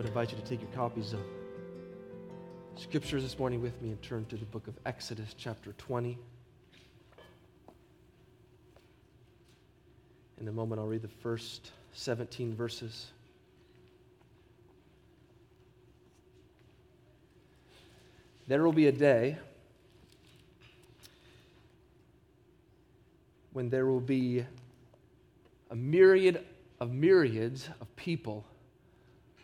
Would invite you to take your copies of scriptures this morning with me and turn to the book of Exodus, chapter 20. In a moment, I'll read the first 17 verses. There will be a day when there will be a myriad of myriads of people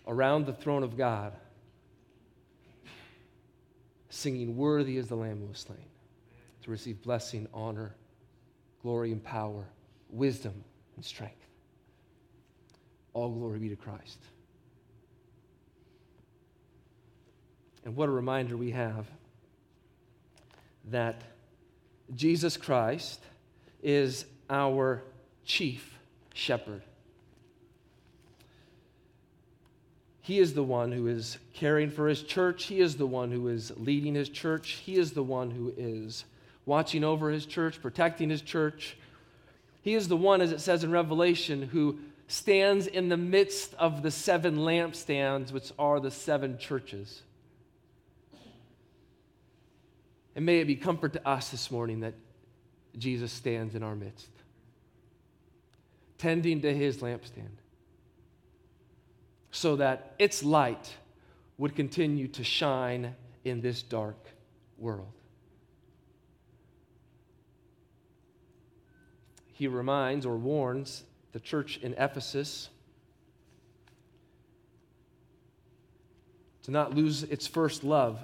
around the throne of God, singing, Worthy is the Lamb who was slain, to receive blessing, honor, glory, and power, wisdom, and strength. All glory be to Christ. And what a reminder we have that Jesus Christ is our chief shepherd. He is the one who is caring for his church. He is the one who is leading his church. He is the one who is watching over his church, protecting his church. He is the one, as it says in Revelation, who stands in the midst of the seven lampstands, which are the seven churches. And may it be comfort to us this morning that Jesus stands in our midst, tending to his lampstand so that its light would continue to shine in this dark world. He reminds or warns the church in Ephesus to not lose its first love.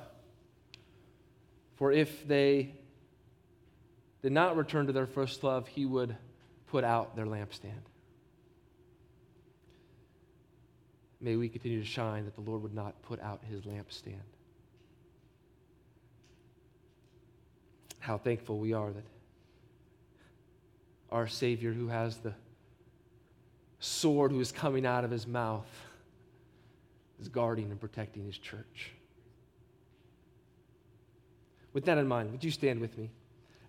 For if they did not return to their first love, he would put out their lampstand. May we continue to shine that the Lord would not put out his lampstand. How thankful we are that our Savior, who has the sword who is coming out of his mouth, is guarding and protecting his church. With that in mind, would you stand with me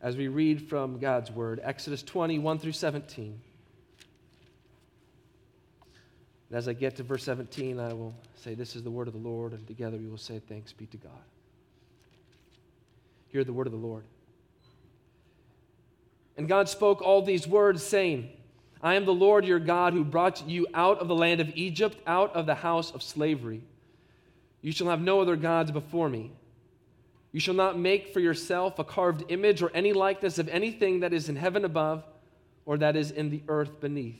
as we read from God's Word, Exodus 20, 1 through 17? And as I get to verse 17, I will say, This is the word of the Lord, and together we will say, Thanks be to God. Hear the word of the Lord. And God spoke all these words, saying, I am the Lord your God who brought you out of the land of Egypt, out of the house of slavery. You shall have no other gods before me. You shall not make for yourself a carved image or any likeness of anything that is in heaven above or that is in the earth beneath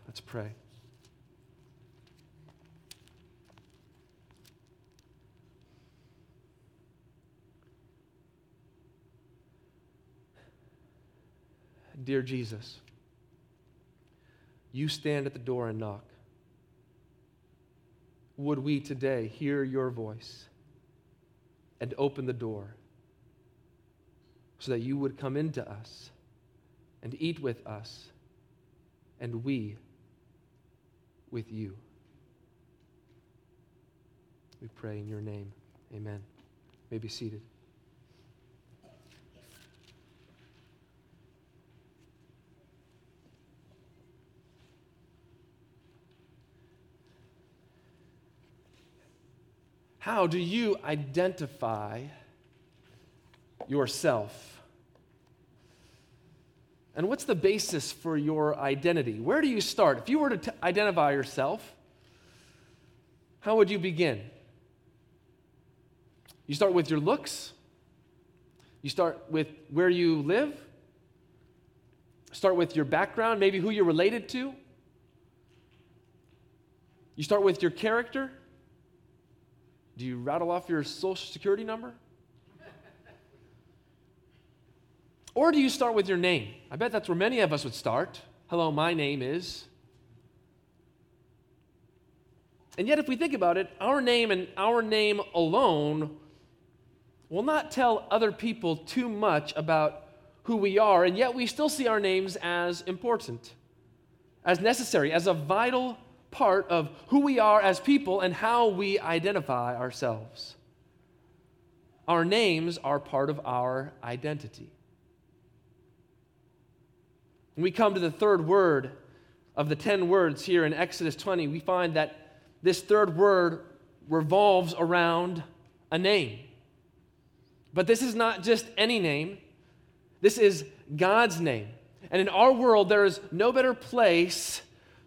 Let's pray. Dear Jesus, you stand at the door and knock. Would we today hear your voice and open the door so that you would come into us and eat with us and we with you? We pray in your name. Amen. You may be seated. How do you identify yourself? And what's the basis for your identity? Where do you start? If you were to t- identify yourself, how would you begin? You start with your looks? You start with where you live? Start with your background, maybe who you're related to? You start with your character? Do you rattle off your social security number? Or do you start with your name? I bet that's where many of us would start. Hello, my name is. And yet, if we think about it, our name and our name alone will not tell other people too much about who we are, and yet we still see our names as important, as necessary, as a vital part of who we are as people and how we identify ourselves. Our names are part of our identity. When we come to the third word of the 10 words here in Exodus 20, we find that this third word revolves around a name. But this is not just any name, this is God's name. And in our world, there is no better place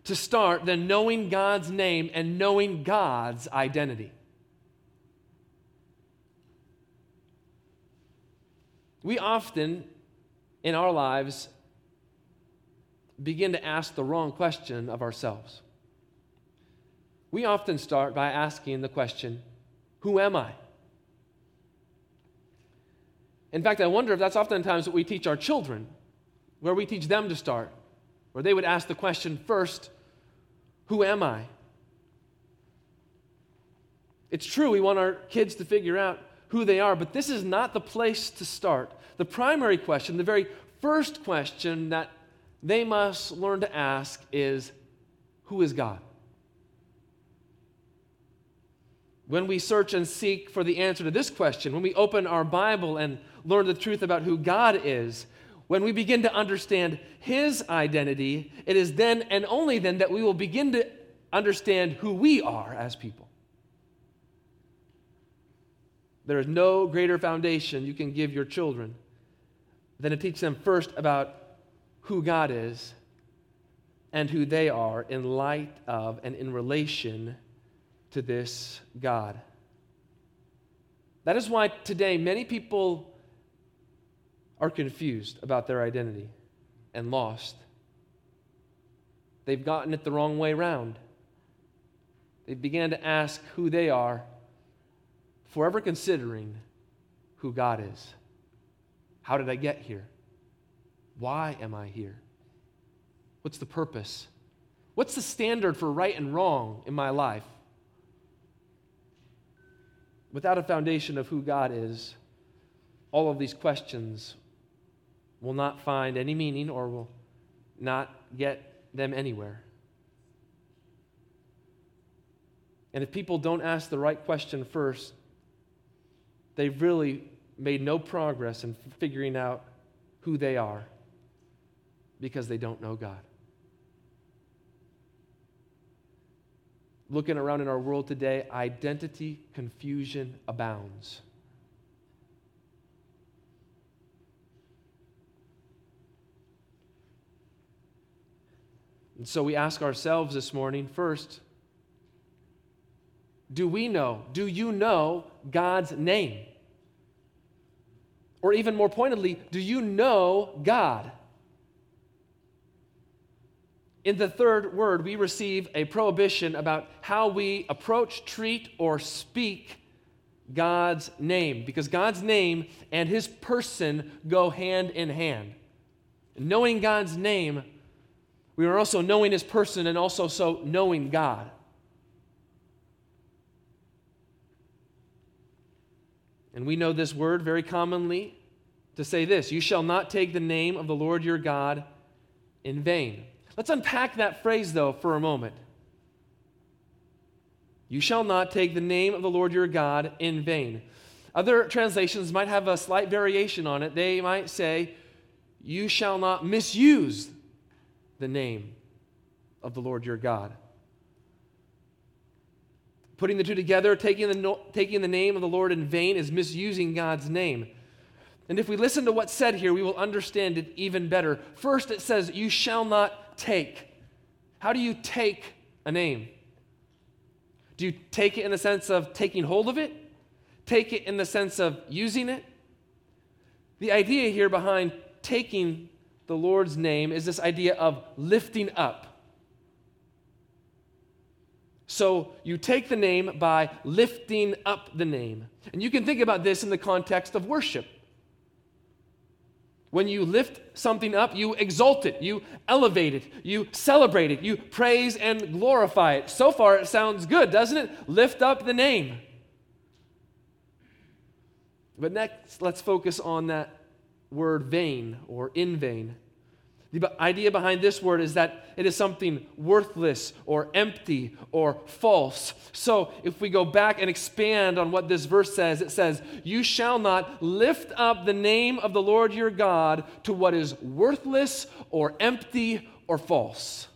to start than knowing God's name and knowing God's identity. We often, in our lives, begin to ask the wrong question of ourselves. We often start by asking the question, Who am I? In fact, I wonder if that's oftentimes what we teach our children, where we teach them to start, where they would ask the question first, who am I? It's true, we want our kids to figure out who they are, but this is not the place to start. The primary question, the very first question that they must learn to ask is Who is God? When we search and seek for the answer to this question, when we open our Bible and learn the truth about who God is, when we begin to understand his identity, it is then and only then that we will begin to understand who we are as people. There is no greater foundation you can give your children than to teach them first about who God is and who they are in light of and in relation to this God. That is why today many people are confused about their identity and lost. They've gotten it the wrong way round. They began to ask who they are, forever considering who God is. How did I get here? Why am I here? What's the purpose? What's the standard for right and wrong in my life? Without a foundation of who God is, all of these questions will not find any meaning or will not get them anywhere. And if people don't ask the right question first, they've really made no progress in figuring out who they are because they don't know God. Looking around in our world today, identity confusion abounds. And so we ask ourselves this morning first, do we know, do you know God's name? Or even more pointedly, do you know God? In the third word, we receive a prohibition about how we approach, treat, or speak God's name, because God's name and his person go hand in hand. Knowing God's name, we are also knowing his person and also so knowing God. And we know this word very commonly to say this You shall not take the name of the Lord your God in vain. Let's unpack that phrase, though, for a moment. You shall not take the name of the Lord your God in vain. Other translations might have a slight variation on it. They might say, You shall not misuse the name of the Lord your God. Putting the two together, taking the, taking the name of the Lord in vain is misusing God's name. And if we listen to what's said here, we will understand it even better. First, it says, You shall not take. How do you take a name? Do you take it in the sense of taking hold of it? Take it in the sense of using it? The idea here behind taking the Lord's name is this idea of lifting up. So you take the name by lifting up the name. And you can think about this in the context of worship. When you lift something up, you exalt it, you elevate it, you celebrate it, you praise and glorify it. So far, it sounds good, doesn't it? Lift up the name. But next, let's focus on that word vain or in vain. The idea behind this word is that it is something worthless or empty or false. So, if we go back and expand on what this verse says, it says, You shall not lift up the name of the Lord your God to what is worthless or empty or false.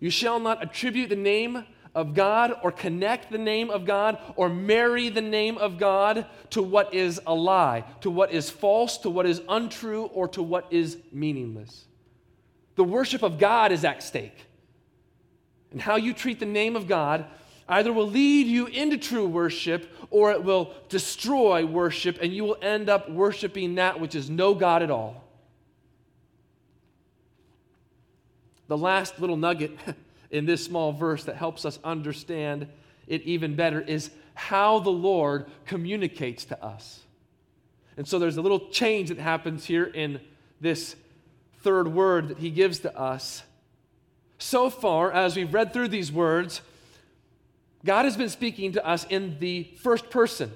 You shall not attribute the name of God or connect the name of God or marry the name of God to what is a lie, to what is false, to what is untrue, or to what is meaningless. The worship of God is at stake. And how you treat the name of God either will lead you into true worship or it will destroy worship, and you will end up worshiping that which is no God at all. The last little nugget in this small verse that helps us understand it even better is how the Lord communicates to us. And so there's a little change that happens here in this third word that he gives to us. So far, as we've read through these words, God has been speaking to us in the first person.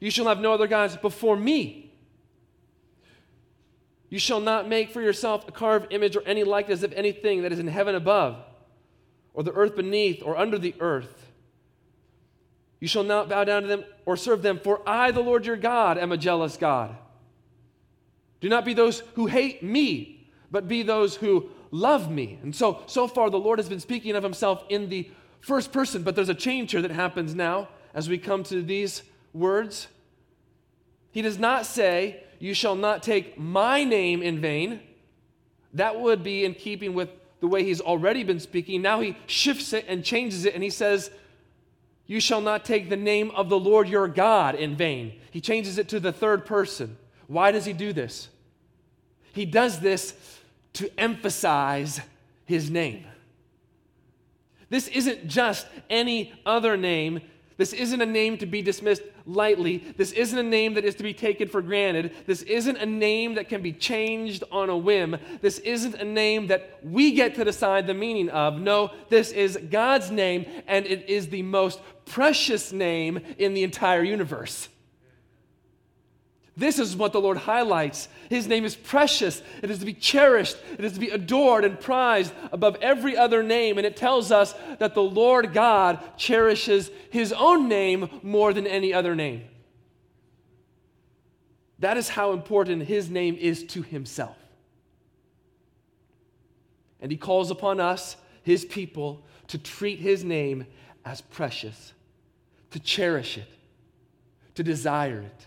You shall have no other gods before me. You shall not make for yourself a carved image or any likeness of anything that is in heaven above, or the earth beneath, or under the earth. You shall not bow down to them or serve them, for I, the Lord your God, am a jealous God. Do not be those who hate me, but be those who love me. And so, so far, the Lord has been speaking of himself in the first person, but there's a change here that happens now as we come to these words. He does not say, you shall not take my name in vain. That would be in keeping with the way he's already been speaking. Now he shifts it and changes it, and he says, You shall not take the name of the Lord your God in vain. He changes it to the third person. Why does he do this? He does this to emphasize his name. This isn't just any other name. This isn't a name to be dismissed lightly. This isn't a name that is to be taken for granted. This isn't a name that can be changed on a whim. This isn't a name that we get to decide the meaning of. No, this is God's name, and it is the most precious name in the entire universe. This is what the Lord highlights. His name is precious. It is to be cherished. It is to be adored and prized above every other name. And it tells us that the Lord God cherishes his own name more than any other name. That is how important his name is to himself. And he calls upon us, his people, to treat his name as precious, to cherish it, to desire it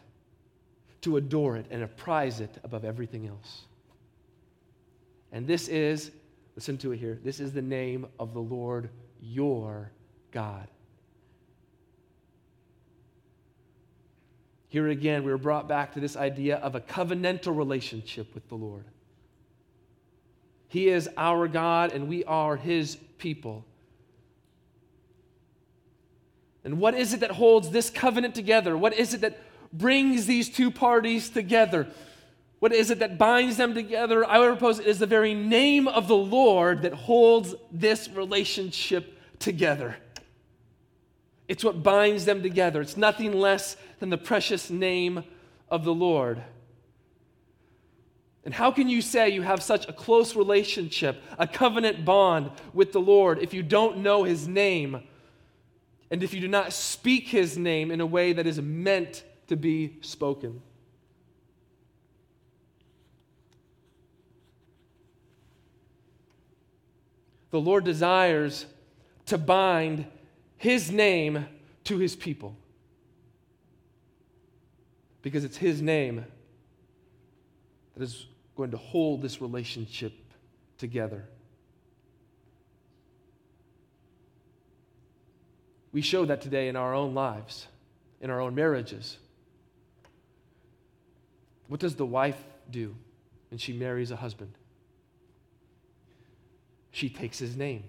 to adore it and to prize it above everything else. And this is, listen to it here, this is the name of the Lord your God. Here again, we are brought back to this idea of a covenantal relationship with the Lord. He is our God, and we are His people. And what is it that holds this covenant together? What is it that brings these two parties together? What is it that binds them together? I would propose it is the very name of the Lord that holds this relationship together. It's what binds them together. It's nothing less than the precious name of the Lord. And how can you say you have such a close relationship, a covenant bond with the Lord, if you don't know his name and if you do not speak his name in a way that is meant to be spoken? The Lord desires to bind his name to his people because it's his name that is going to hold this relationship together. We show that today in our own lives, in our own marriages. What does the wife do when she marries a husband? She takes his name.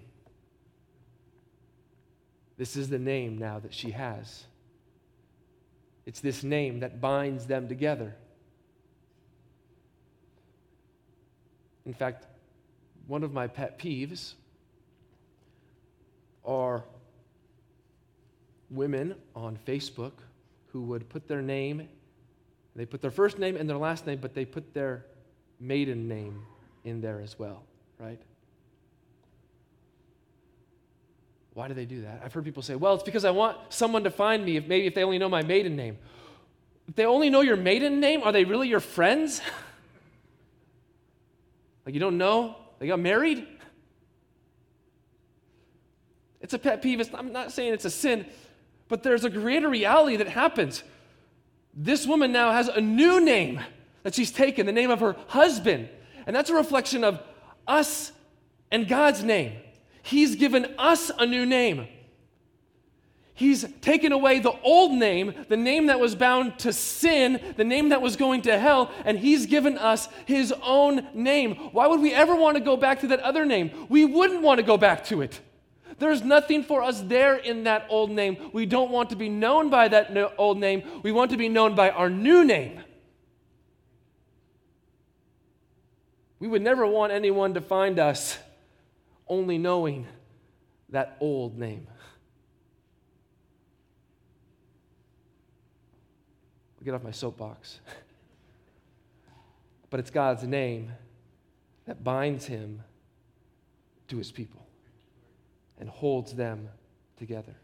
This is the name now that she has. It's this name that binds them together. In fact, one of my pet peeves are women on Facebook who would put their name, they put their first name and their last name, but they put their maiden name in there as well, right? Why do they do that? I've heard people say, well, it's because I want someone to find me if maybe if they only know my maiden name. If they only know your maiden name, are they really your friends? like you don't know? They got married? It's a pet peeve. It's, I'm not saying it's a sin, but there's a greater reality that happens. This woman now has a new name that she's taken, the name of her husband. And that's a reflection of us and God's name. He's given us a new name. He's taken away the old name, the name that was bound to sin, the name that was going to hell, and He's given us His own name. Why would we ever want to go back to that other name? We wouldn't want to go back to it. There's nothing for us there in that old name. We don't want to be known by that old name. We want to be known by our new name. We would never want anyone to find us only knowing that old name. I'll get off my soapbox. but it's God's name that binds him to his people and holds them together.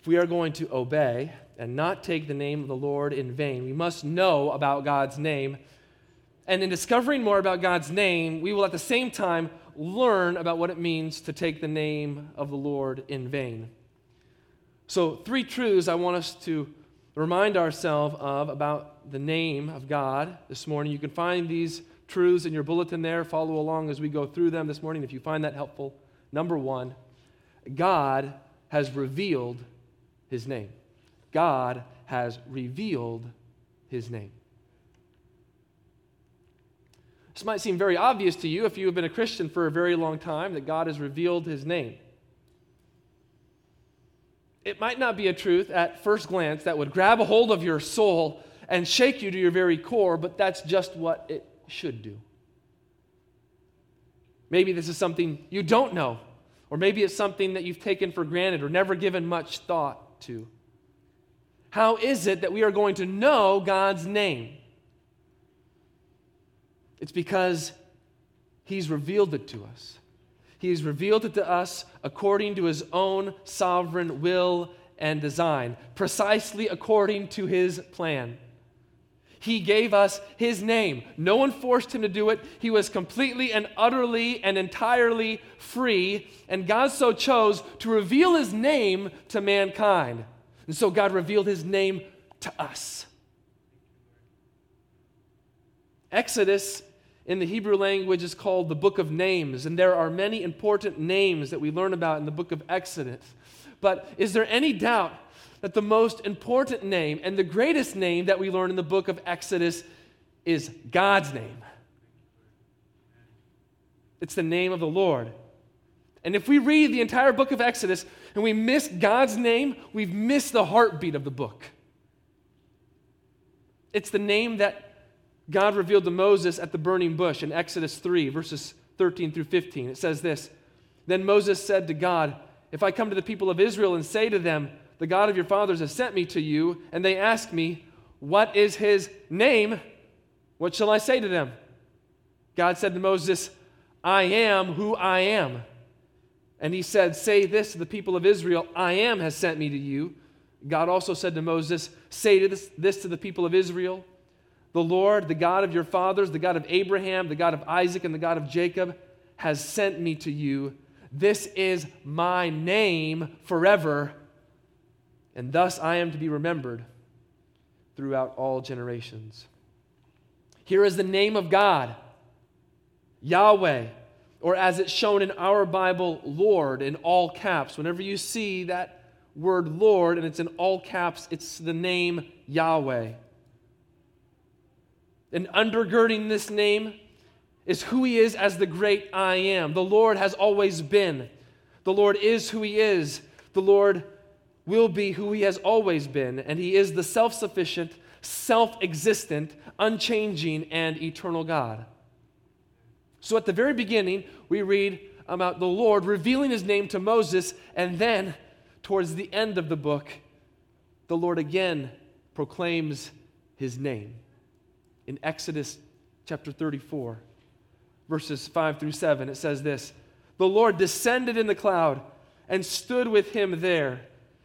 If we are going to obey and not take the name of the Lord in vain, we must know about God's name and in discovering more about God's name, we will at the same time learn about what it means to take the name of the Lord in vain. So, three truths I want us to remind ourselves of about the name of God this morning. You can find these truths in your bulletin there. Follow along as we go through them this morning if you find that helpful. Number one, God has revealed his name. God has revealed his name. This might seem very obvious to you if you have been a Christian for a very long time that God has revealed his name. It might not be a truth at first glance that would grab a hold of your soul and shake you to your very core, but that's just what it should do. Maybe this is something you don't know, or maybe it's something that you've taken for granted or never given much thought to. How is it that we are going to know God's name? It's because He's revealed it to us. He's revealed it to us according to His own sovereign will and design, precisely according to His plan. He gave us His name. No one forced Him to do it. He was completely and utterly and entirely free, and God so chose to reveal His name to mankind. And so God revealed His name to us. Exodus in the Hebrew language is called the book of names, and there are many important names that we learn about in the book of Exodus. But is there any doubt that the most important name and the greatest name that we learn in the book of Exodus is God's name? It's the name of the Lord. And if we read the entire book of Exodus and we miss God's name, we've missed the heartbeat of the book. It's the name that God revealed to Moses at the burning bush in Exodus 3, verses 13 through 15. It says this Then Moses said to God, If I come to the people of Israel and say to them, The God of your fathers has sent me to you, and they ask me, What is his name? What shall I say to them? God said to Moses, I am who I am. And he said, Say this to the people of Israel I am has sent me to you. God also said to Moses, Say this, this to the people of Israel the Lord, the God of your fathers, the God of Abraham, the God of Isaac, and the God of Jacob, has sent me to you. This is my name forever, and thus I am to be remembered throughout all generations. Here is the name of God, Yahweh, or as it's shown in our Bible, Lord, in all caps. Whenever you see that word Lord and it's in all caps, it's the name Yahweh. And undergirding this name is who he is as the great I am. The Lord has always been. The Lord is who he is. The Lord will be who he has always been. And he is the self sufficient, self existent, unchanging, and eternal God. So at the very beginning, we read about the Lord revealing his name to Moses, and then towards the end of the book, the Lord again proclaims his name in Exodus chapter 34, verses 5 through 7. It says this The Lord descended in the cloud and stood with him there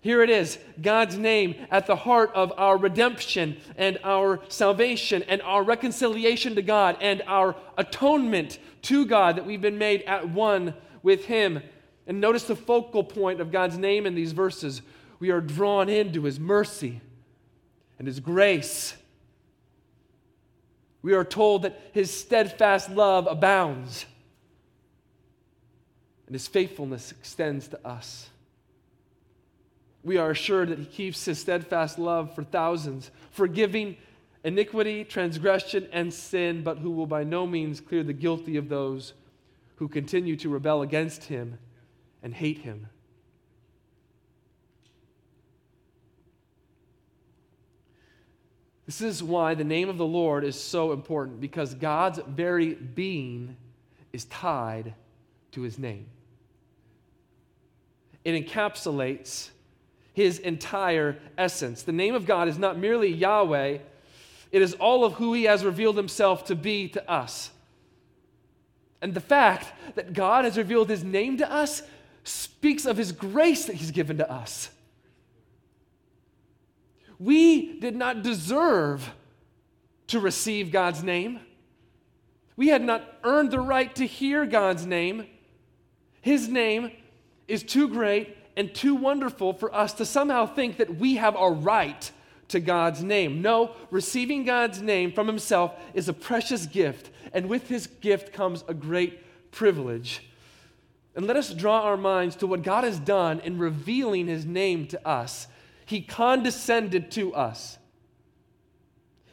Here it is God's name at the heart of our redemption and our salvation and our reconciliation to God and our atonement to God that we've been made at one with Him. And notice the focal point of God's name in these verses. We are drawn into His mercy and His grace we are told that his steadfast love abounds and his faithfulness extends to us. We are assured that he keeps his steadfast love for thousands, forgiving iniquity, transgression, and sin, but who will by no means clear the guilty of those who continue to rebel against him and hate him. This is why the name of the Lord is so important because God's very being is tied to his name. It encapsulates his entire essence. The name of God is not merely Yahweh, it is all of who he has revealed himself to be to us. And the fact that God has revealed his name to us speaks of his grace that he's given to us. We did not deserve to receive God's name. We had not earned the right to hear God's name. His name is too great and too wonderful for us to somehow think that we have a right to God's name. No, receiving God's name from Himself is a precious gift, and with His gift comes a great privilege. And let us draw our minds to what God has done in revealing His name to us he condescended to us.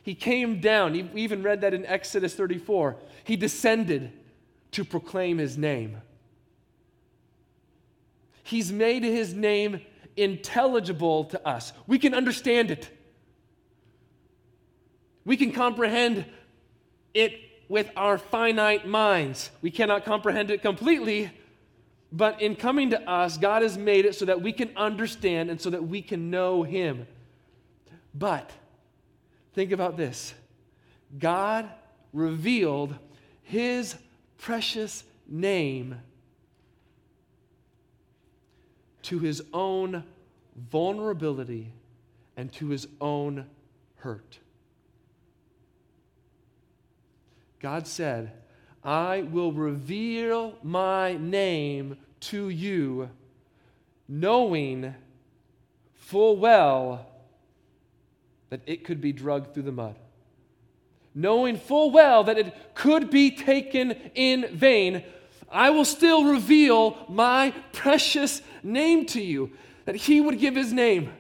He came down. We even read that in Exodus 34. He descended to proclaim his name. He's made his name intelligible to us. We can understand it. We can comprehend it with our finite minds. We cannot comprehend it completely, but in coming to us, God has made it so that we can understand and so that we can know Him. But think about this God revealed his precious name to his own vulnerability and to his own hurt. God said, I will reveal my name to you, knowing full well that it could be drugged through the mud. Knowing full well that it could be taken in vain, I will still reveal my precious name to you. That he would give his name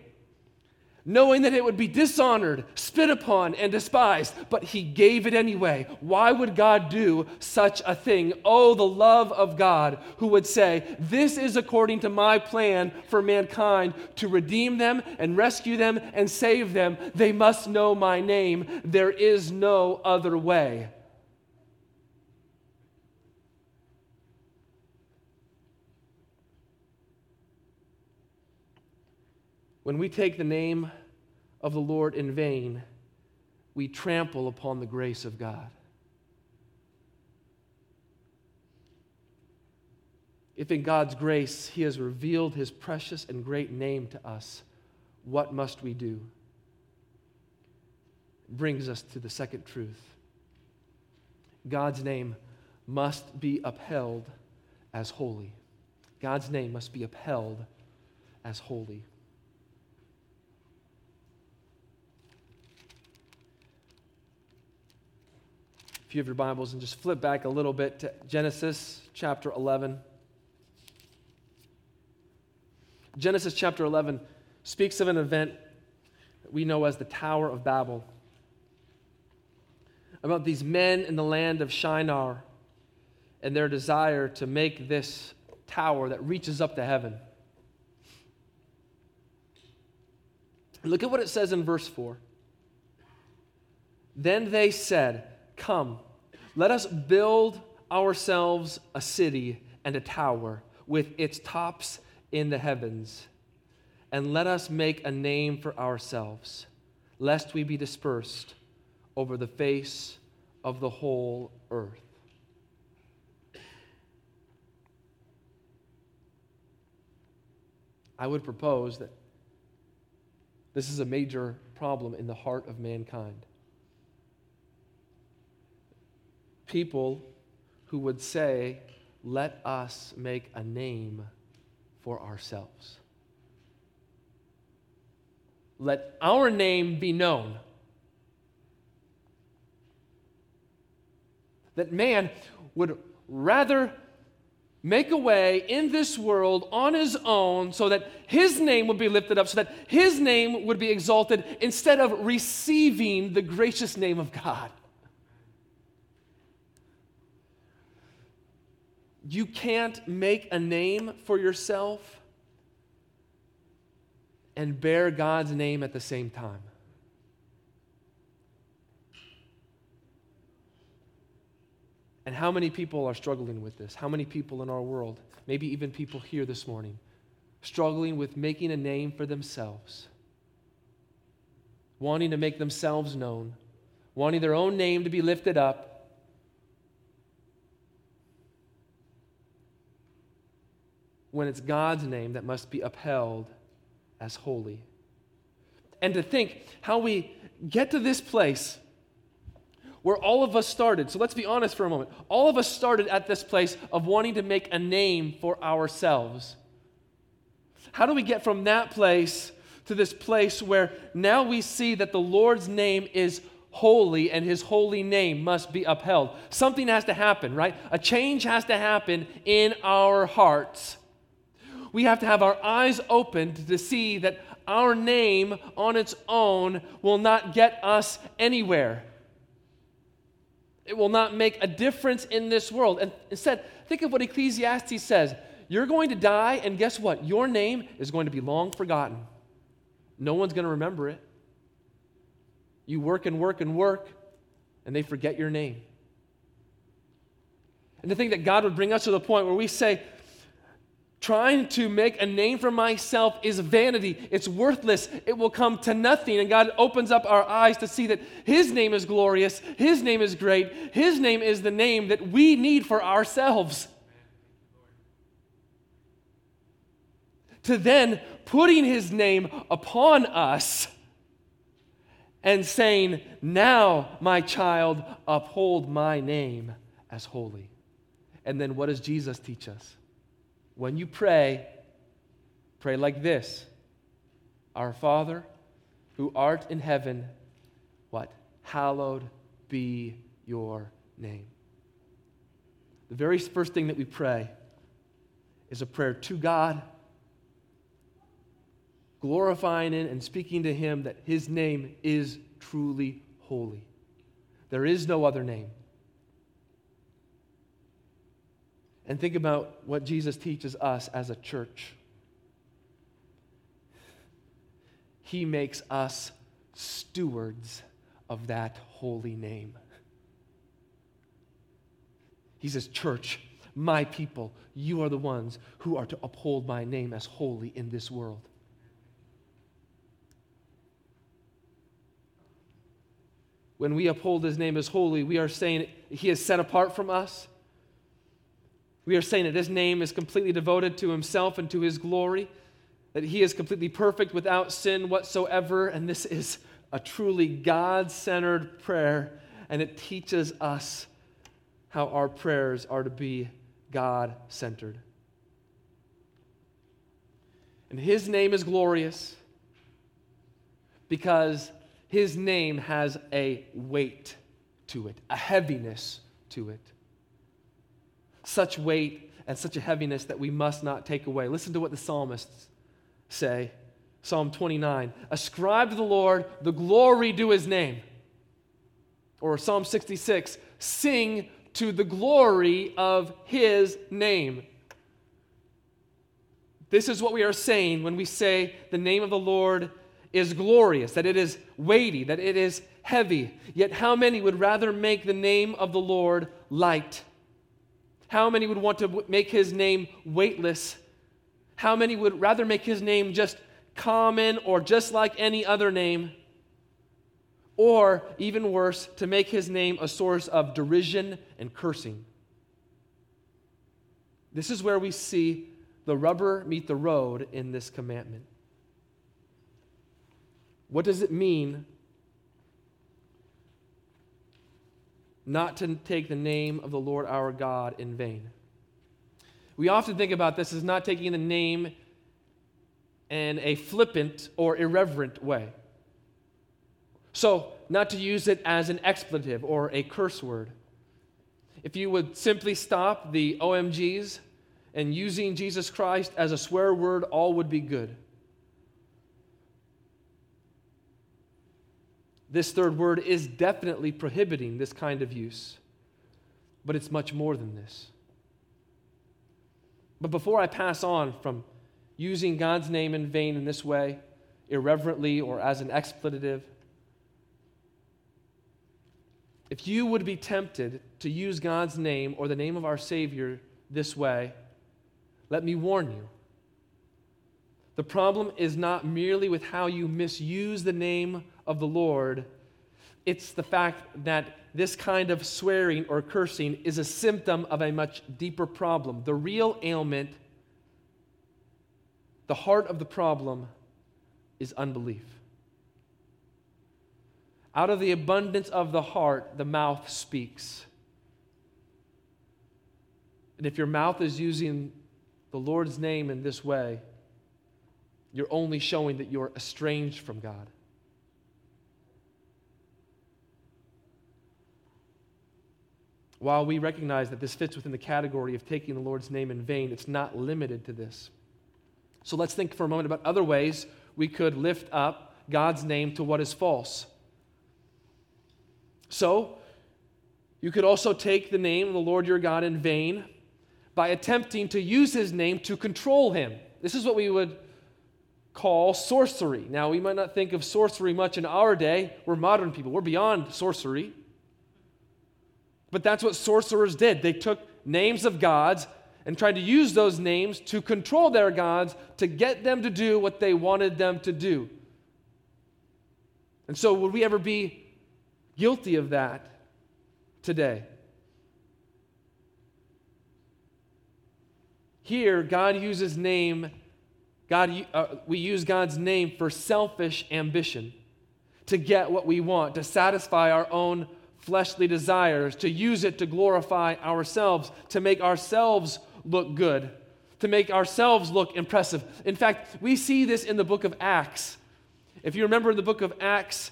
knowing that it would be dishonored, spit upon, and despised, but he gave it anyway. Why would God do such a thing? Oh, the love of God who would say, This is according to my plan for mankind to redeem them and rescue them and save them. They must know my name. There is no other way. When we take the name of the Lord in vain, we trample upon the grace of God. If in God's grace He has revealed His precious and great name to us, what must we do? brings us to the second truth God's name must be upheld as holy. God's name must be upheld as holy. You have your Bibles and just flip back a little bit to Genesis chapter 11. Genesis chapter 11 speaks of an event that we know as the Tower of Babel. About these men in the land of Shinar and their desire to make this tower that reaches up to heaven. Look at what it says in verse 4. Then they said, Come, let us build ourselves a city and a tower with its tops in the heavens, and let us make a name for ourselves, lest we be dispersed over the face of the whole earth. I would propose that this is a major problem in the heart of mankind. People who would say, Let us make a name for ourselves. Let our name be known. That man would rather make a way in this world on his own so that his name would be lifted up, so that his name would be exalted, instead of receiving the gracious name of God. You can't make a name for yourself and bear God's name at the same time. And how many people are struggling with this? How many people in our world, maybe even people here this morning, struggling with making a name for themselves, wanting to make themselves known, wanting their own name to be lifted up, when it's God's name that must be upheld as holy. And to think how we get to this place where all of us started. So let's be honest for a moment. All of us started at this place of wanting to make a name for ourselves. How do we get from that place to this place where now we see that the Lord's name is holy and his holy name must be upheld? Something has to happen, right? A change has to happen in our hearts we have to have our eyes opened to see that our name on its own will not get us anywhere. It will not make a difference in this world. And instead, think of what Ecclesiastes says You're going to die, and guess what? Your name is going to be long forgotten. No one's going to remember it. You work and work and work, and they forget your name. And to think that God would bring us to the point where we say, Trying to make a name for myself is vanity. It's worthless. It will come to nothing. And God opens up our eyes to see that His name is glorious. His name is great. His name is the name that we need for ourselves. To then putting His name upon us and saying, Now, my child, uphold my name as holy. And then what does Jesus teach us? When you pray, pray like this Our Father, who art in heaven, what? Hallowed be your name. The very first thing that we pray is a prayer to God, glorifying Him and speaking to Him that His name is truly holy. There is no other name. And think about what Jesus teaches us as a church. He makes us stewards of that holy name. He says, Church, my people, you are the ones who are to uphold my name as holy in this world. When we uphold his name as holy, we are saying he is set apart from us. We are saying that his name is completely devoted to himself and to his glory, that he is completely perfect without sin whatsoever, and this is a truly God centered prayer, and it teaches us how our prayers are to be God centered. And his name is glorious because his name has a weight to it, a heaviness to it such weight and such a heaviness that we must not take away. Listen to what the psalmists say Psalm 29 Ascribe to the Lord the glory due his name. Or Psalm 66 Sing to the glory of his name. This is what we are saying when we say the name of the Lord is glorious, that it is weighty, that it is heavy. Yet, how many would rather make the name of the Lord light? How many would want to make his name weightless? How many would rather make his name just common or just like any other name? Or, even worse, to make his name a source of derision and cursing. This is where we see the rubber meet the road in this commandment. What does it mean not to take the name of the Lord our God in vain. We often think about this as not taking the name in a flippant or irreverent way. So, not to use it as an expletive or a curse word. If you would simply stop the OMGs and using Jesus Christ as a swear word, all would be good. This third word is definitely prohibiting this kind of use, but it's much more than this. But before I pass on from using God's name in vain in this way, irreverently or as an expletive, if you would be tempted to use God's name or the name of our Savior this way, let me warn you. The problem is not merely with how you misuse the name of the Lord, it's the fact that this kind of swearing or cursing is a symptom of a much deeper problem. The real ailment, the heart of the problem, is unbelief. Out of the abundance of the heart, the mouth speaks. And if your mouth is using the Lord's name in this way, you're only showing that you're estranged from God. While we recognize that this fits within the category of taking the Lord's name in vain, it's not limited to this. So let's think for a moment about other ways we could lift up God's name to what is false. So, you could also take the name of the Lord your God in vain by attempting to use his name to control him. This is what we would call sorcery. Now, we might not think of sorcery much in our day. We're modern people, we're beyond sorcery. But that's what sorcerers did. They took names of gods and tried to use those names to control their gods to get them to do what they wanted them to do. And so, would we ever be guilty of that today? Here, God uses name, God, uh, we use God's name for selfish ambition, to get what we want, to satisfy our own fleshly desires, to use it to glorify ourselves, to make ourselves look good, to make ourselves look impressive. In fact, we see this in the book of Acts. If you remember in the book of Acts,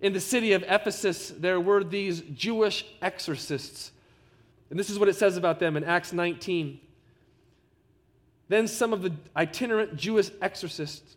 in the city of Ephesus, there were these Jewish exorcists. And this is what it says about them in Acts 19. Then some of the itinerant Jewish exorcists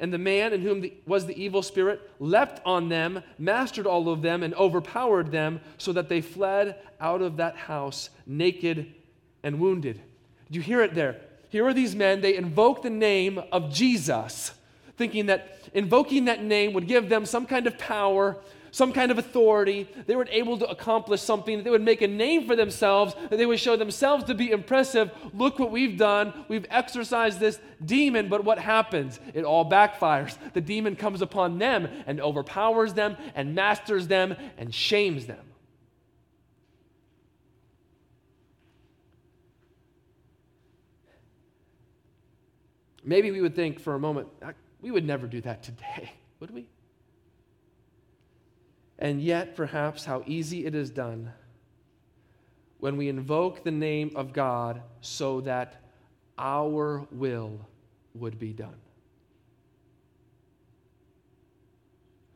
And the man in whom the, was the evil spirit leapt on them, mastered all of them, and overpowered them, so that they fled out of that house naked and wounded. You hear it there? Here are these men, they invoke the name of Jesus, thinking that invoking that name would give them some kind of power some kind of authority. They were able to accomplish something. They would make a name for themselves, that they would show themselves to be impressive. Look what we've done. We've exorcised this demon, but what happens? It all backfires. The demon comes upon them and overpowers them and masters them and shames them. Maybe we would think for a moment, ah, we would never do that today, would we? And yet, perhaps, how easy it is done when we invoke the name of God so that our will would be done.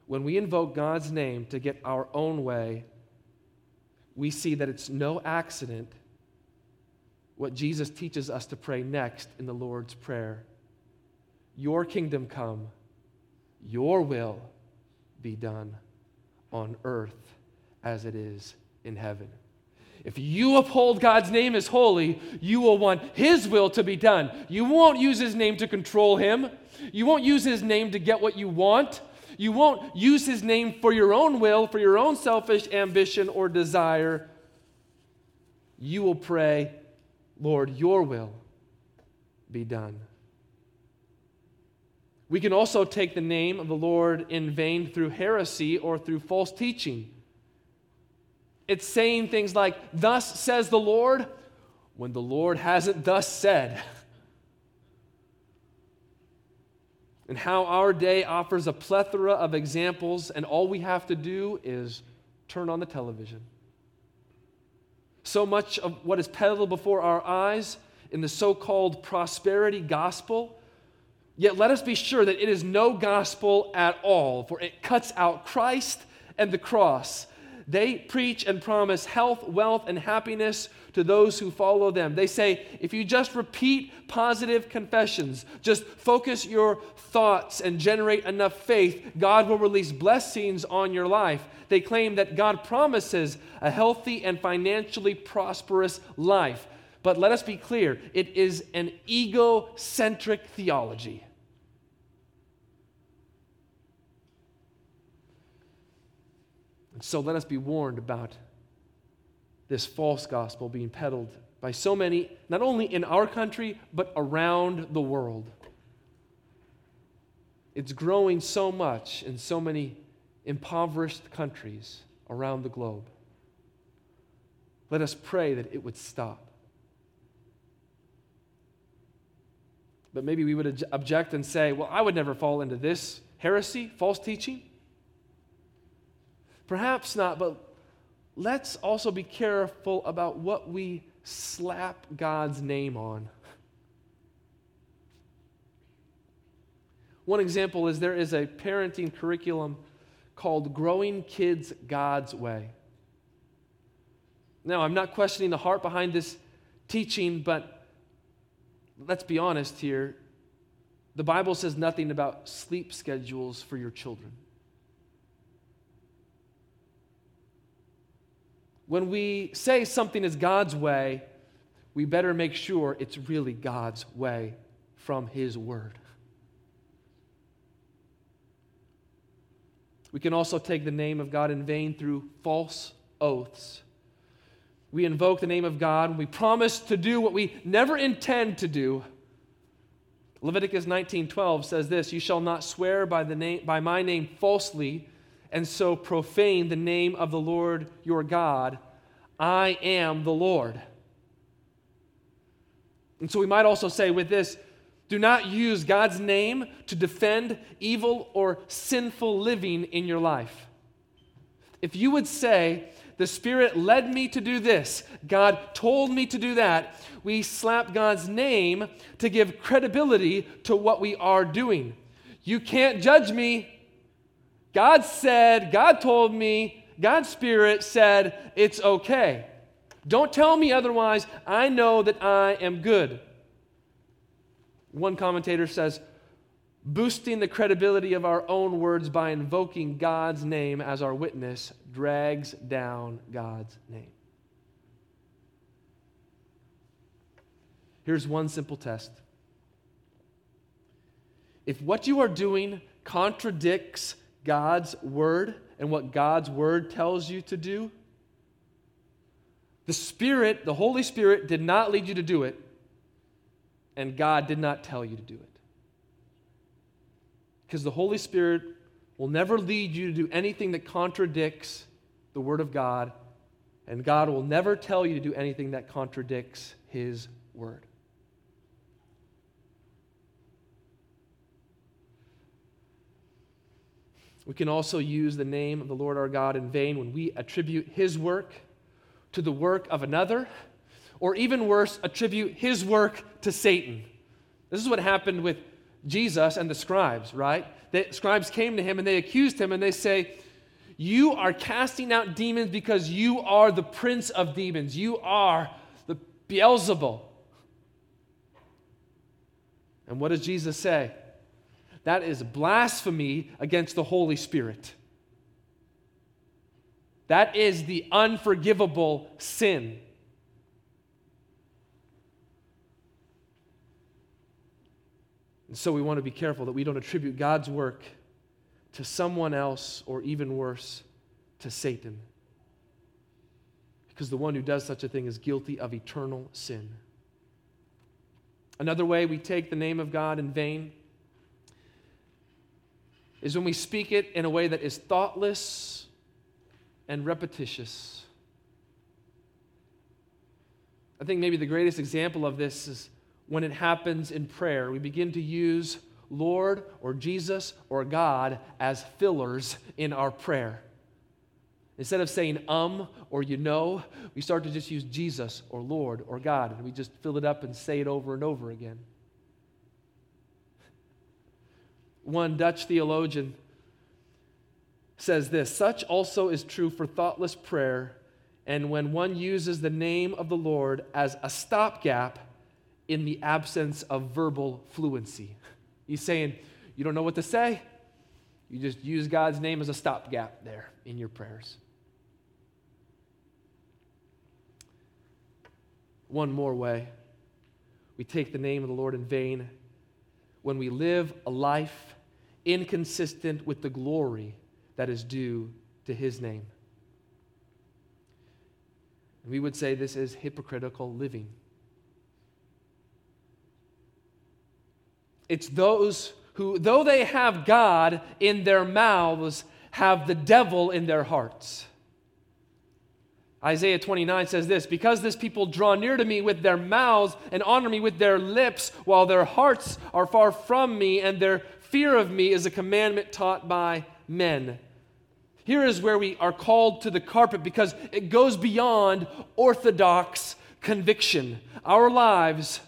When we invoke God's name to get our own way, we see that it's no accident what Jesus teaches us to pray next in the Lord's Prayer Your kingdom come, your will be done on earth as it is in heaven. If you uphold God's name as holy, you will want His will to be done. You won't use His name to control Him. You won't use His name to get what you want. You won't use His name for your own will, for your own selfish ambition or desire. You will pray, Lord, your will be done. We can also take the name of the Lord in vain through heresy or through false teaching. It's saying things like, Thus says the Lord, when the Lord hasn't thus said. And how our day offers a plethora of examples, and all we have to do is turn on the television. So much of what is peddled before our eyes in the so called prosperity gospel Yet let us be sure that it is no gospel at all, for it cuts out Christ and the cross. They preach and promise health, wealth, and happiness to those who follow them. They say, if you just repeat positive confessions, just focus your thoughts and generate enough faith, God will release blessings on your life. They claim that God promises a healthy and financially prosperous life. But let us be clear it is an egocentric theology. And so let us be warned about this false gospel being peddled by so many, not only in our country, but around the world. It's growing so much in so many impoverished countries around the globe. Let us pray that it would stop. But maybe we would object and say, well, I would never fall into this heresy, false teaching. Perhaps not, but let's also be careful about what we slap God's name on. One example is there is a parenting curriculum called Growing Kids God's Way. Now, I'm not questioning the heart behind this teaching, but let's be honest here. The Bible says nothing about sleep schedules for your children. When we say something is God's way, we better make sure it's really God's way from His Word. We can also take the name of God in vain through false oaths. We invoke the name of God, we promise to do what we never intend to do. Leviticus 19:12 says this, "You shall not swear by the name by my name falsely and so profane the name of the Lord your God. I am the Lord." And so we might also say with this, do not use God's name to defend evil or sinful living in your life. If you would say, the Spirit led me to do this, God told me to do that, we slap God's name to give credibility to what we are doing. You can't judge me. God said, God told me, God's Spirit said, it's okay. Don't tell me otherwise. I know that I am good. One commentator says, boosting the credibility of our own words by invoking God's name as our witness drags down God's name. Here's one simple test. If what you are doing contradicts God's word and what God's word tells you to do, the Spirit, the Holy Spirit, did not lead you to do it, and God did not tell you to do it. Because the Holy Spirit will never lead you to do anything that contradicts the Word of God, and God will never tell you to do anything that contradicts His Word. We can also use the name of the Lord our God in vain when we attribute His work to the work of another, or even worse, attribute his work to Satan. This is what happened with Jesus and the scribes, right? The scribes came to him and they accused him and they say, You are casting out demons because you are the prince of demons. You are the Beelzebul. And what does Jesus say? That is blasphemy against the Holy Spirit. That is the unforgivable sin. And so we want to be careful that we don't attribute God's work to someone else or even worse, to Satan. Because the one who does such a thing is guilty of eternal sin. Another way we take the name of God in vain is when we speak it in a way that is thoughtless and repetitious. I think maybe the greatest example of this is when it happens in prayer. We begin to use Lord or Jesus or God as fillers in our prayer. Instead of saying um or you know, we start to just use Jesus or Lord or God, and we just fill it up and say it over and over again. One Dutch theologian says this Such also is true for thoughtless prayer, and when one uses the name of the Lord as a stopgap in the absence of verbal fluency. He's saying, You don't know what to say? You just use God's name as a stopgap there in your prayers. One more way we take the name of the Lord in vain when we live a life inconsistent with the glory that is due to his name. We would say this is hypocritical living. It's those who, though they have God in their mouths, have the devil in their hearts. Isaiah 29 says this Because this people draw near to me with their mouths and honor me with their lips, while their hearts are far from me, and their fear of me is a commandment taught by men. Here is where we are called to the carpet because it goes beyond orthodox conviction. Our lives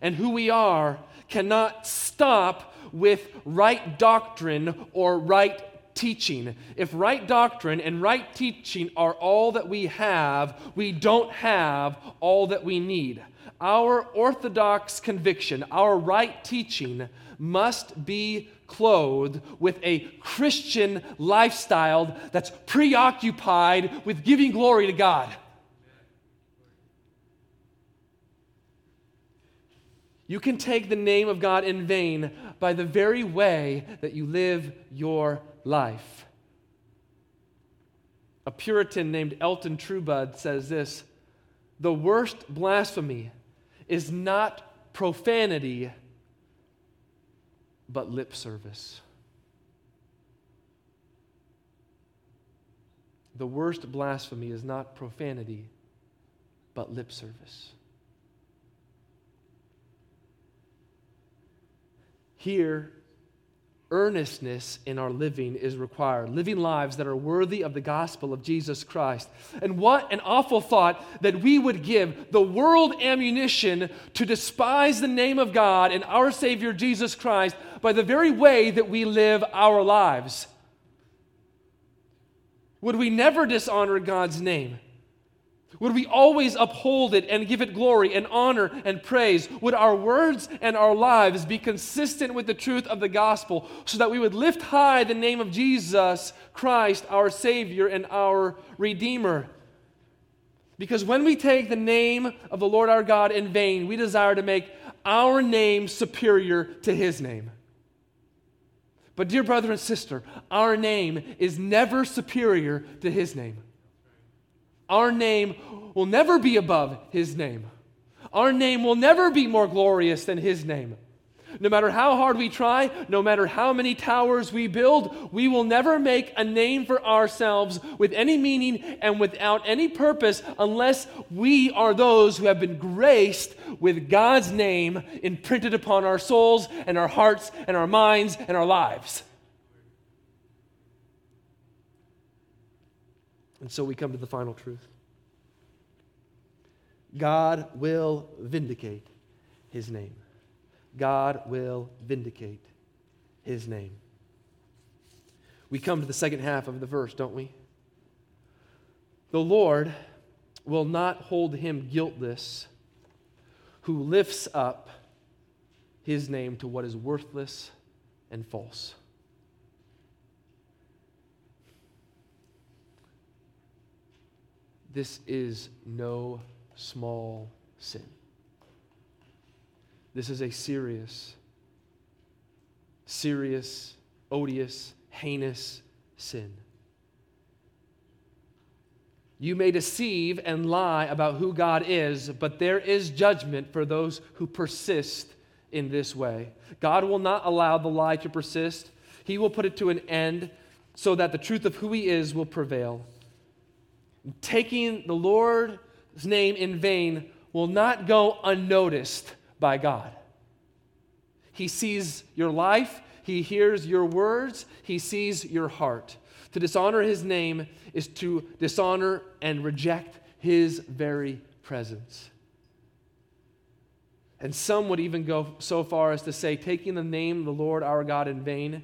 and who we are cannot stop with right doctrine or right teaching. If right doctrine and right teaching are all that we have, we don't have all that we need. Our orthodox conviction, our right teaching, must be clothed with a Christian lifestyle that's preoccupied with giving glory to God. You can take the name of God in vain by the very way that you live your life. A Puritan named Elton Trueblood says this The worst blasphemy is not profanity, but lip service. The worst blasphemy is not profanity, but lip service. Here, earnestness in our living is required, living lives that are worthy of the gospel of Jesus Christ. And what an awful thought that we would give the world ammunition to despise the name of God and our Savior Jesus Christ by the very way that we live our lives. Would we never dishonor God's name? Would we always uphold it and give it glory and honor and praise? Would our words and our lives be consistent with the truth of the gospel so that we would lift high the name of Jesus Christ, our Savior and our Redeemer? Because when we take the name of the Lord our God in vain, we desire to make our name superior to His name. But, dear brother and sister, our name is never superior to His name. Our name will never be above His name. Our name will never be more glorious than His name. No matter how hard we try, no matter how many towers we build, we will never make a name for ourselves with any meaning and without any purpose unless we are those who have been graced with God's name imprinted upon our souls and our hearts and our minds and our lives. And so we come to the final truth God will vindicate his name. God will vindicate his name. We come to the second half of the verse, don't we? The Lord will not hold him guiltless who lifts up his name to what is worthless and false. This is no small sin. This is a serious, serious, odious, heinous sin. You may deceive and lie about who God is, but there is judgment for those who persist in this way. God will not allow the lie to persist, He will put it to an end so that the truth of who He is will prevail. Taking the Lord's name in vain will not go unnoticed by God. He sees your life, He hears your words, He sees your heart. To dishonor His name is to dishonor and reject His very presence. And some would even go so far as to say taking the name of the Lord our God in vain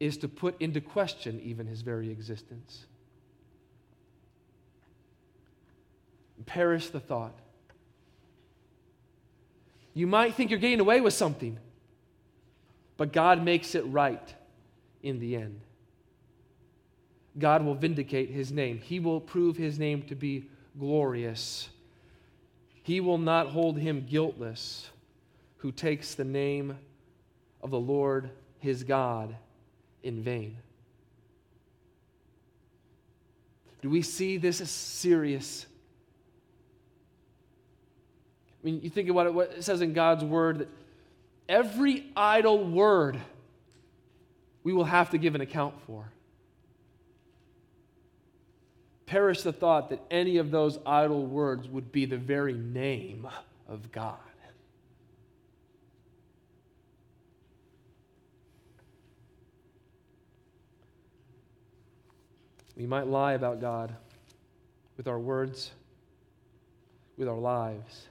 is to put into question even His very existence. Perish the thought. You might think you're getting away with something, but God makes it right in the end. God will vindicate his name, he will prove his name to be glorious. He will not hold him guiltless who takes the name of the Lord his God in vain. Do we see this as serious? I mean, you think about it, what it says in God's word that every idle word we will have to give an account for. Perish the thought that any of those idle words would be the very name of God. We might lie about God with our words, with our lives.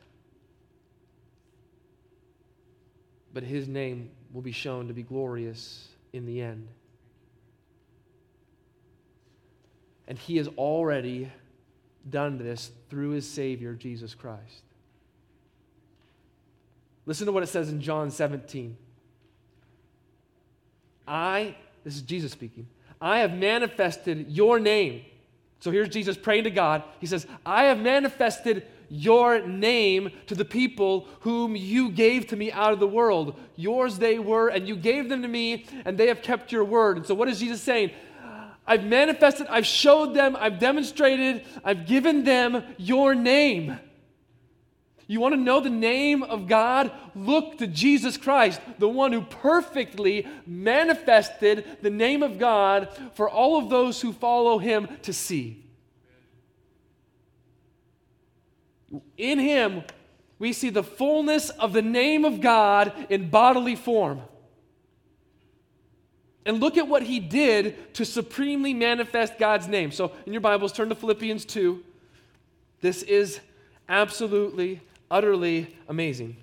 But his name will be shown to be glorious in the end. And he has already done this through his Savior, Jesus Christ. Listen to what it says in John 17. I, this is Jesus speaking, I have manifested your name So here's Jesus praying to God. He says, I have manifested your name to the people whom you gave to me out of the world. Yours they were, and you gave them to me, and they have kept your word. And so, what is Jesus saying? I've manifested, I've showed them, I've demonstrated, I've given them your name. You want to know the name of God? Look to Jesus Christ, the one who perfectly manifested the name of God for all of those who follow him to see. In him, we see the fullness of the name of God in bodily form. And look at what he did to supremely manifest God's name. So, in your Bibles, turn to Philippians 2. This is absolutely, utterly amazing.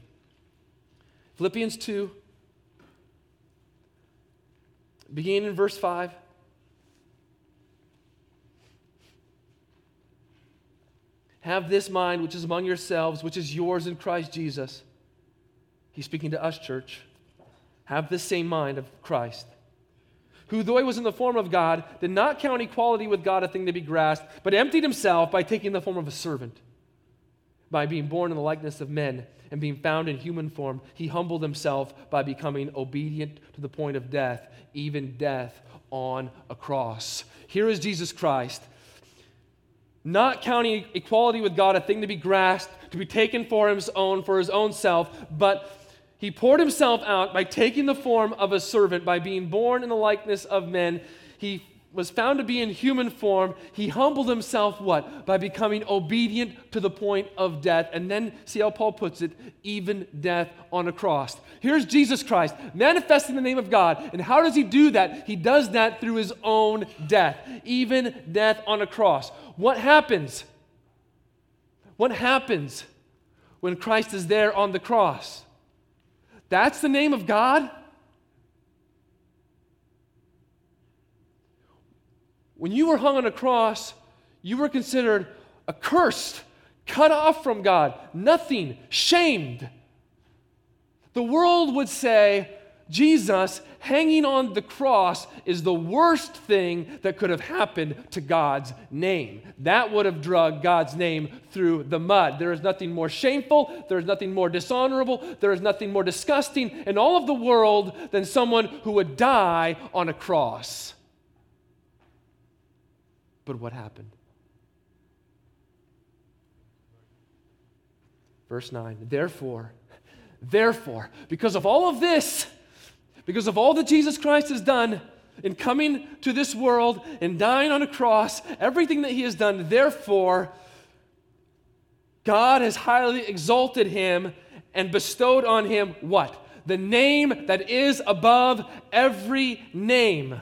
Philippians 2, beginning in verse 5. Have this mind which is among yourselves, which is yours in Christ Jesus. He's speaking to us, church. Have this same mind of Christ, who, though he was in the form of God, did not count equality with God a thing to be grasped, but emptied himself by taking the form of a servant. By being born in the likeness of men and being found in human form, he humbled himself by becoming obedient to the point of death, even death on a cross. Here is Jesus Christ not counting equality with God a thing to be grasped, to be taken for his own, for his own self, but he poured himself out by taking the form of a servant, by being born in the likeness of men. He was found to be in human form, he humbled himself what? By becoming obedient to the point of death. And then, see how Paul puts it, even death on a cross. Here's Jesus Christ manifesting the name of God. And how does he do that? He does that through his own death, even death on a cross. What happens? What happens when Christ is there on the cross? That's the name of God? When you were hung on a cross, you were considered accursed, cut off from God, nothing, shamed. The world would say, Jesus hanging on the cross is the worst thing that could have happened to God's name. That would have dragged God's name through the mud. There is nothing more shameful, there is nothing more dishonorable, there is nothing more disgusting in all of the world than someone who would die on a cross. But what happened? Verse 9, therefore, therefore, because of all of this, because of all that Jesus Christ has done in coming to this world and dying on a cross, everything that he has done, therefore, God has highly exalted him and bestowed on him what? The name that is above every name.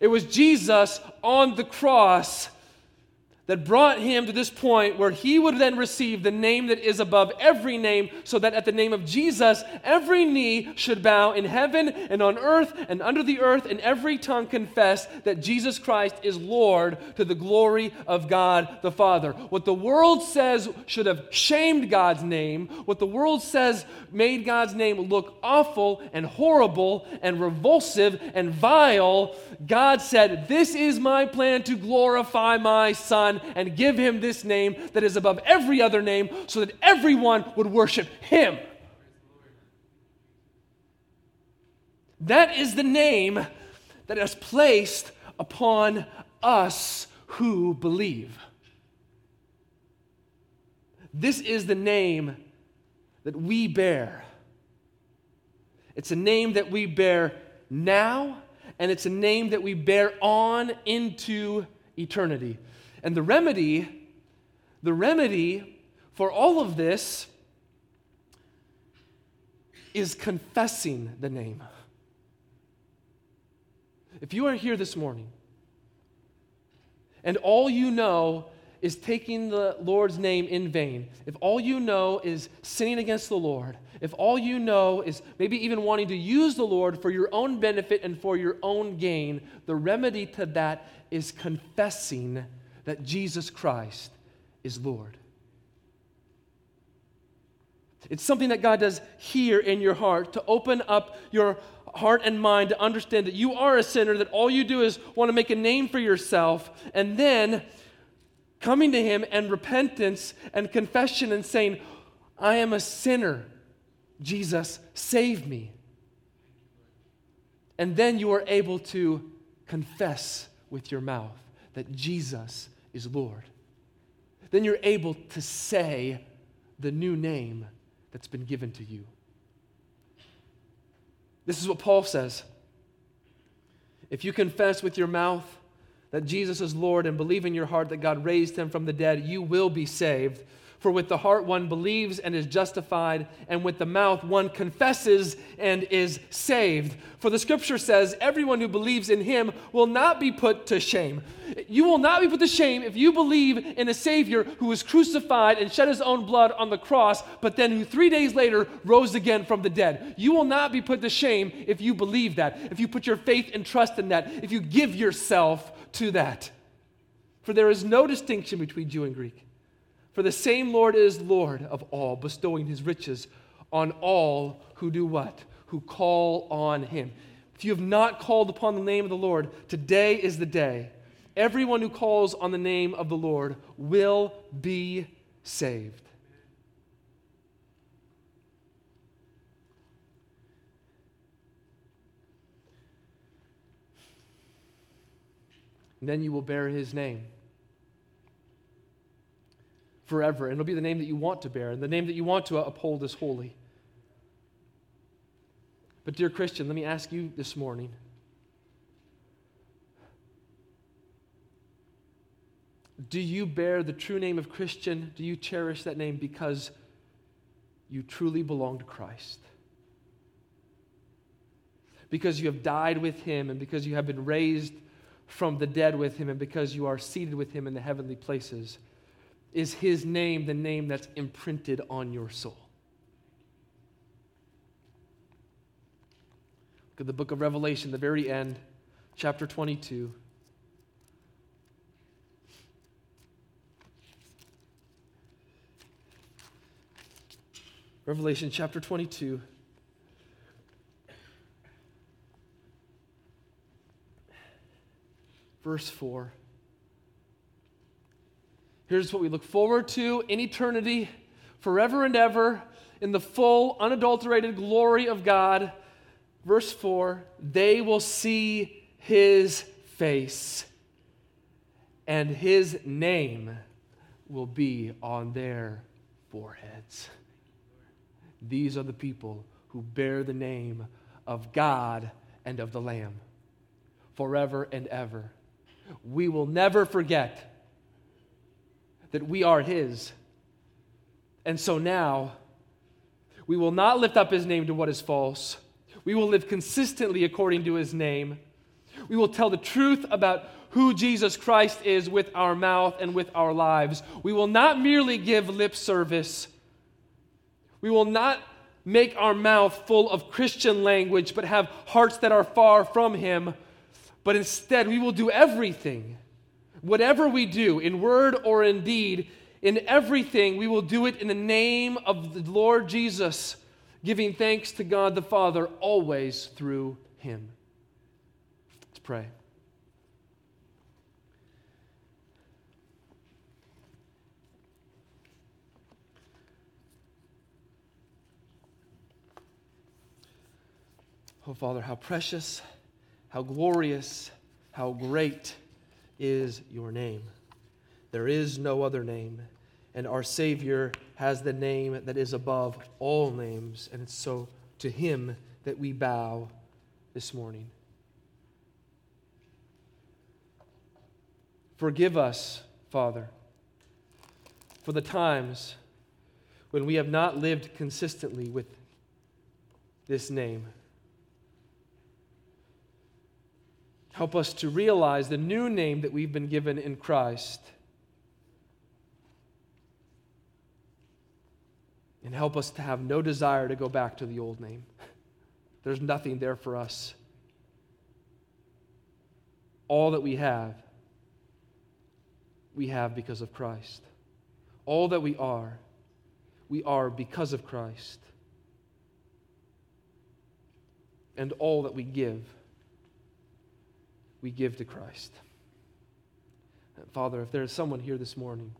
It was Jesus on the cross that brought him to this point where he would then receive the name that is above every name, so that at the name of Jesus, every knee should bow in heaven and on earth and under the earth, and every tongue confess that Jesus Christ is Lord to the glory of God the Father. What the world says should have shamed God's name, what the world says made God's name look awful and horrible and revulsive and vile, God said, This is my plan to glorify my Son and give him this name that is above every other name so that everyone would worship him. That is the name that is placed upon us who believe. This is the name that we bear. It's a name that we bear now, and it's a name that we bear on into eternity. And the remedy, the remedy for all of this is confessing the name. If you are here this morning and all you know is taking the Lord's name in vain, if all you know is sinning against the Lord, if all you know is maybe even wanting to use the Lord for your own benefit and for your own gain, the remedy to that is confessing that Jesus Christ is Lord. It's something that God does here in your heart to open up your heart and mind to understand that you are a sinner, that all you do is want to make a name for yourself, and then coming to Him and repentance and confession and saying, I am a sinner. Jesus, save me. And then you are able to confess with your mouth that Jesus is Lord. Then you're able to say the new name that's been given to you. This is what Paul says. If you confess with your mouth that Jesus is Lord and believe in your heart that God raised him from the dead, you will be saved. For with the heart one believes and is justified, and with the mouth one confesses and is saved. For the scripture says, Everyone who believes in him will not be put to shame. You will not be put to shame if you believe in a Savior who was crucified and shed his own blood on the cross, but then who three days later rose again from the dead. You will not be put to shame if you believe that, if you put your faith and trust in that, if you give yourself to that. For there is no distinction between Jew and Greek. For the same Lord is Lord of all, bestowing his riches on all who do what? Who call on him. If you have not called upon the name of the Lord, today is the day. Everyone who calls on the name of the Lord will be saved. And then you will bear his name forever. And it'll be the name that you want to bear, and the name that you want to uphold is holy. But, dear Christian, let me ask you this morning Do you bear the true name of Christian? Do you cherish that name because you truly belong to Christ? Because you have died with him, and because you have been raised from the dead with him, and because you are seated with him in the heavenly places? Is his name the name that's imprinted on your soul? Look at the book of Revelation, the very end, chapter 22. Revelation chapter 22. Verse 4. Here's what we look forward to in eternity, forever and ever, in the full, unadulterated glory of God. Verse 4 they will see his face, and his name will be on their foreheads. These are the people who bear the name of God and of the Lamb forever and ever. We will never forget that we are His. And so now, we will not lift up His name to what is false. We will live consistently according to His name. We will tell the truth about who Jesus Christ is with our mouth and with our lives. We will not merely give lip service. We will not make our mouth full of Christian language, but have hearts that are far from Him. But instead, we will do everything Whatever we do, in word or in deed, in everything, we will do it in the name of the Lord Jesus, giving thanks to God the Father always through Him. Let's pray. Oh, Father, how precious, how glorious, how great is your name. There is no other name. And our Savior has the name that is above all names. And it's so to him that we bow this morning. Forgive us, Father, for the times when we have not lived consistently with this name. Help us to realize the new name that we've been given in Christ. And help us to have no desire to go back to the old name. There's nothing there for us. All that we have, we have because of Christ. All that we are, we are because of Christ. and all that we give, we give to Christ. Father, if there is someone here this morning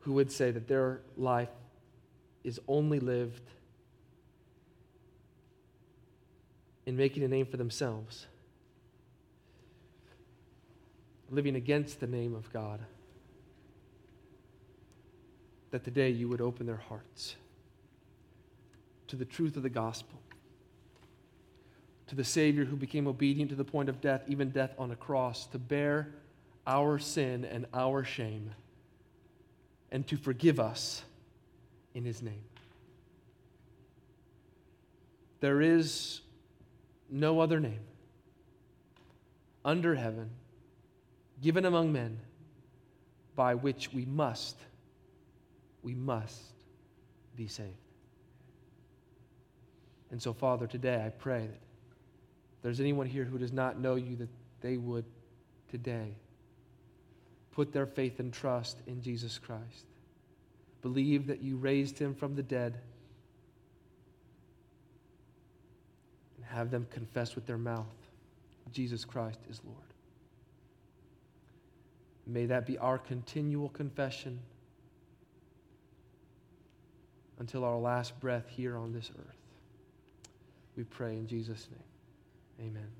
who would say that their life is only lived in making a name for themselves, living against the name of God, that today you would open their hearts to the truth of the gospel, to the Savior who became obedient to the point of death, even death on a cross, to bear our sin and our shame, and to forgive us in his name. There is no other name under heaven given among men by which we must, we must be saved. And so, Father, today I pray that there's anyone here who does not know you, that they would today put their faith and trust in Jesus Christ. Believe that you raised him from the dead and have them confess with their mouth Jesus Christ is Lord. May that be our continual confession until our last breath here on this earth. We pray in Jesus' name. Amen.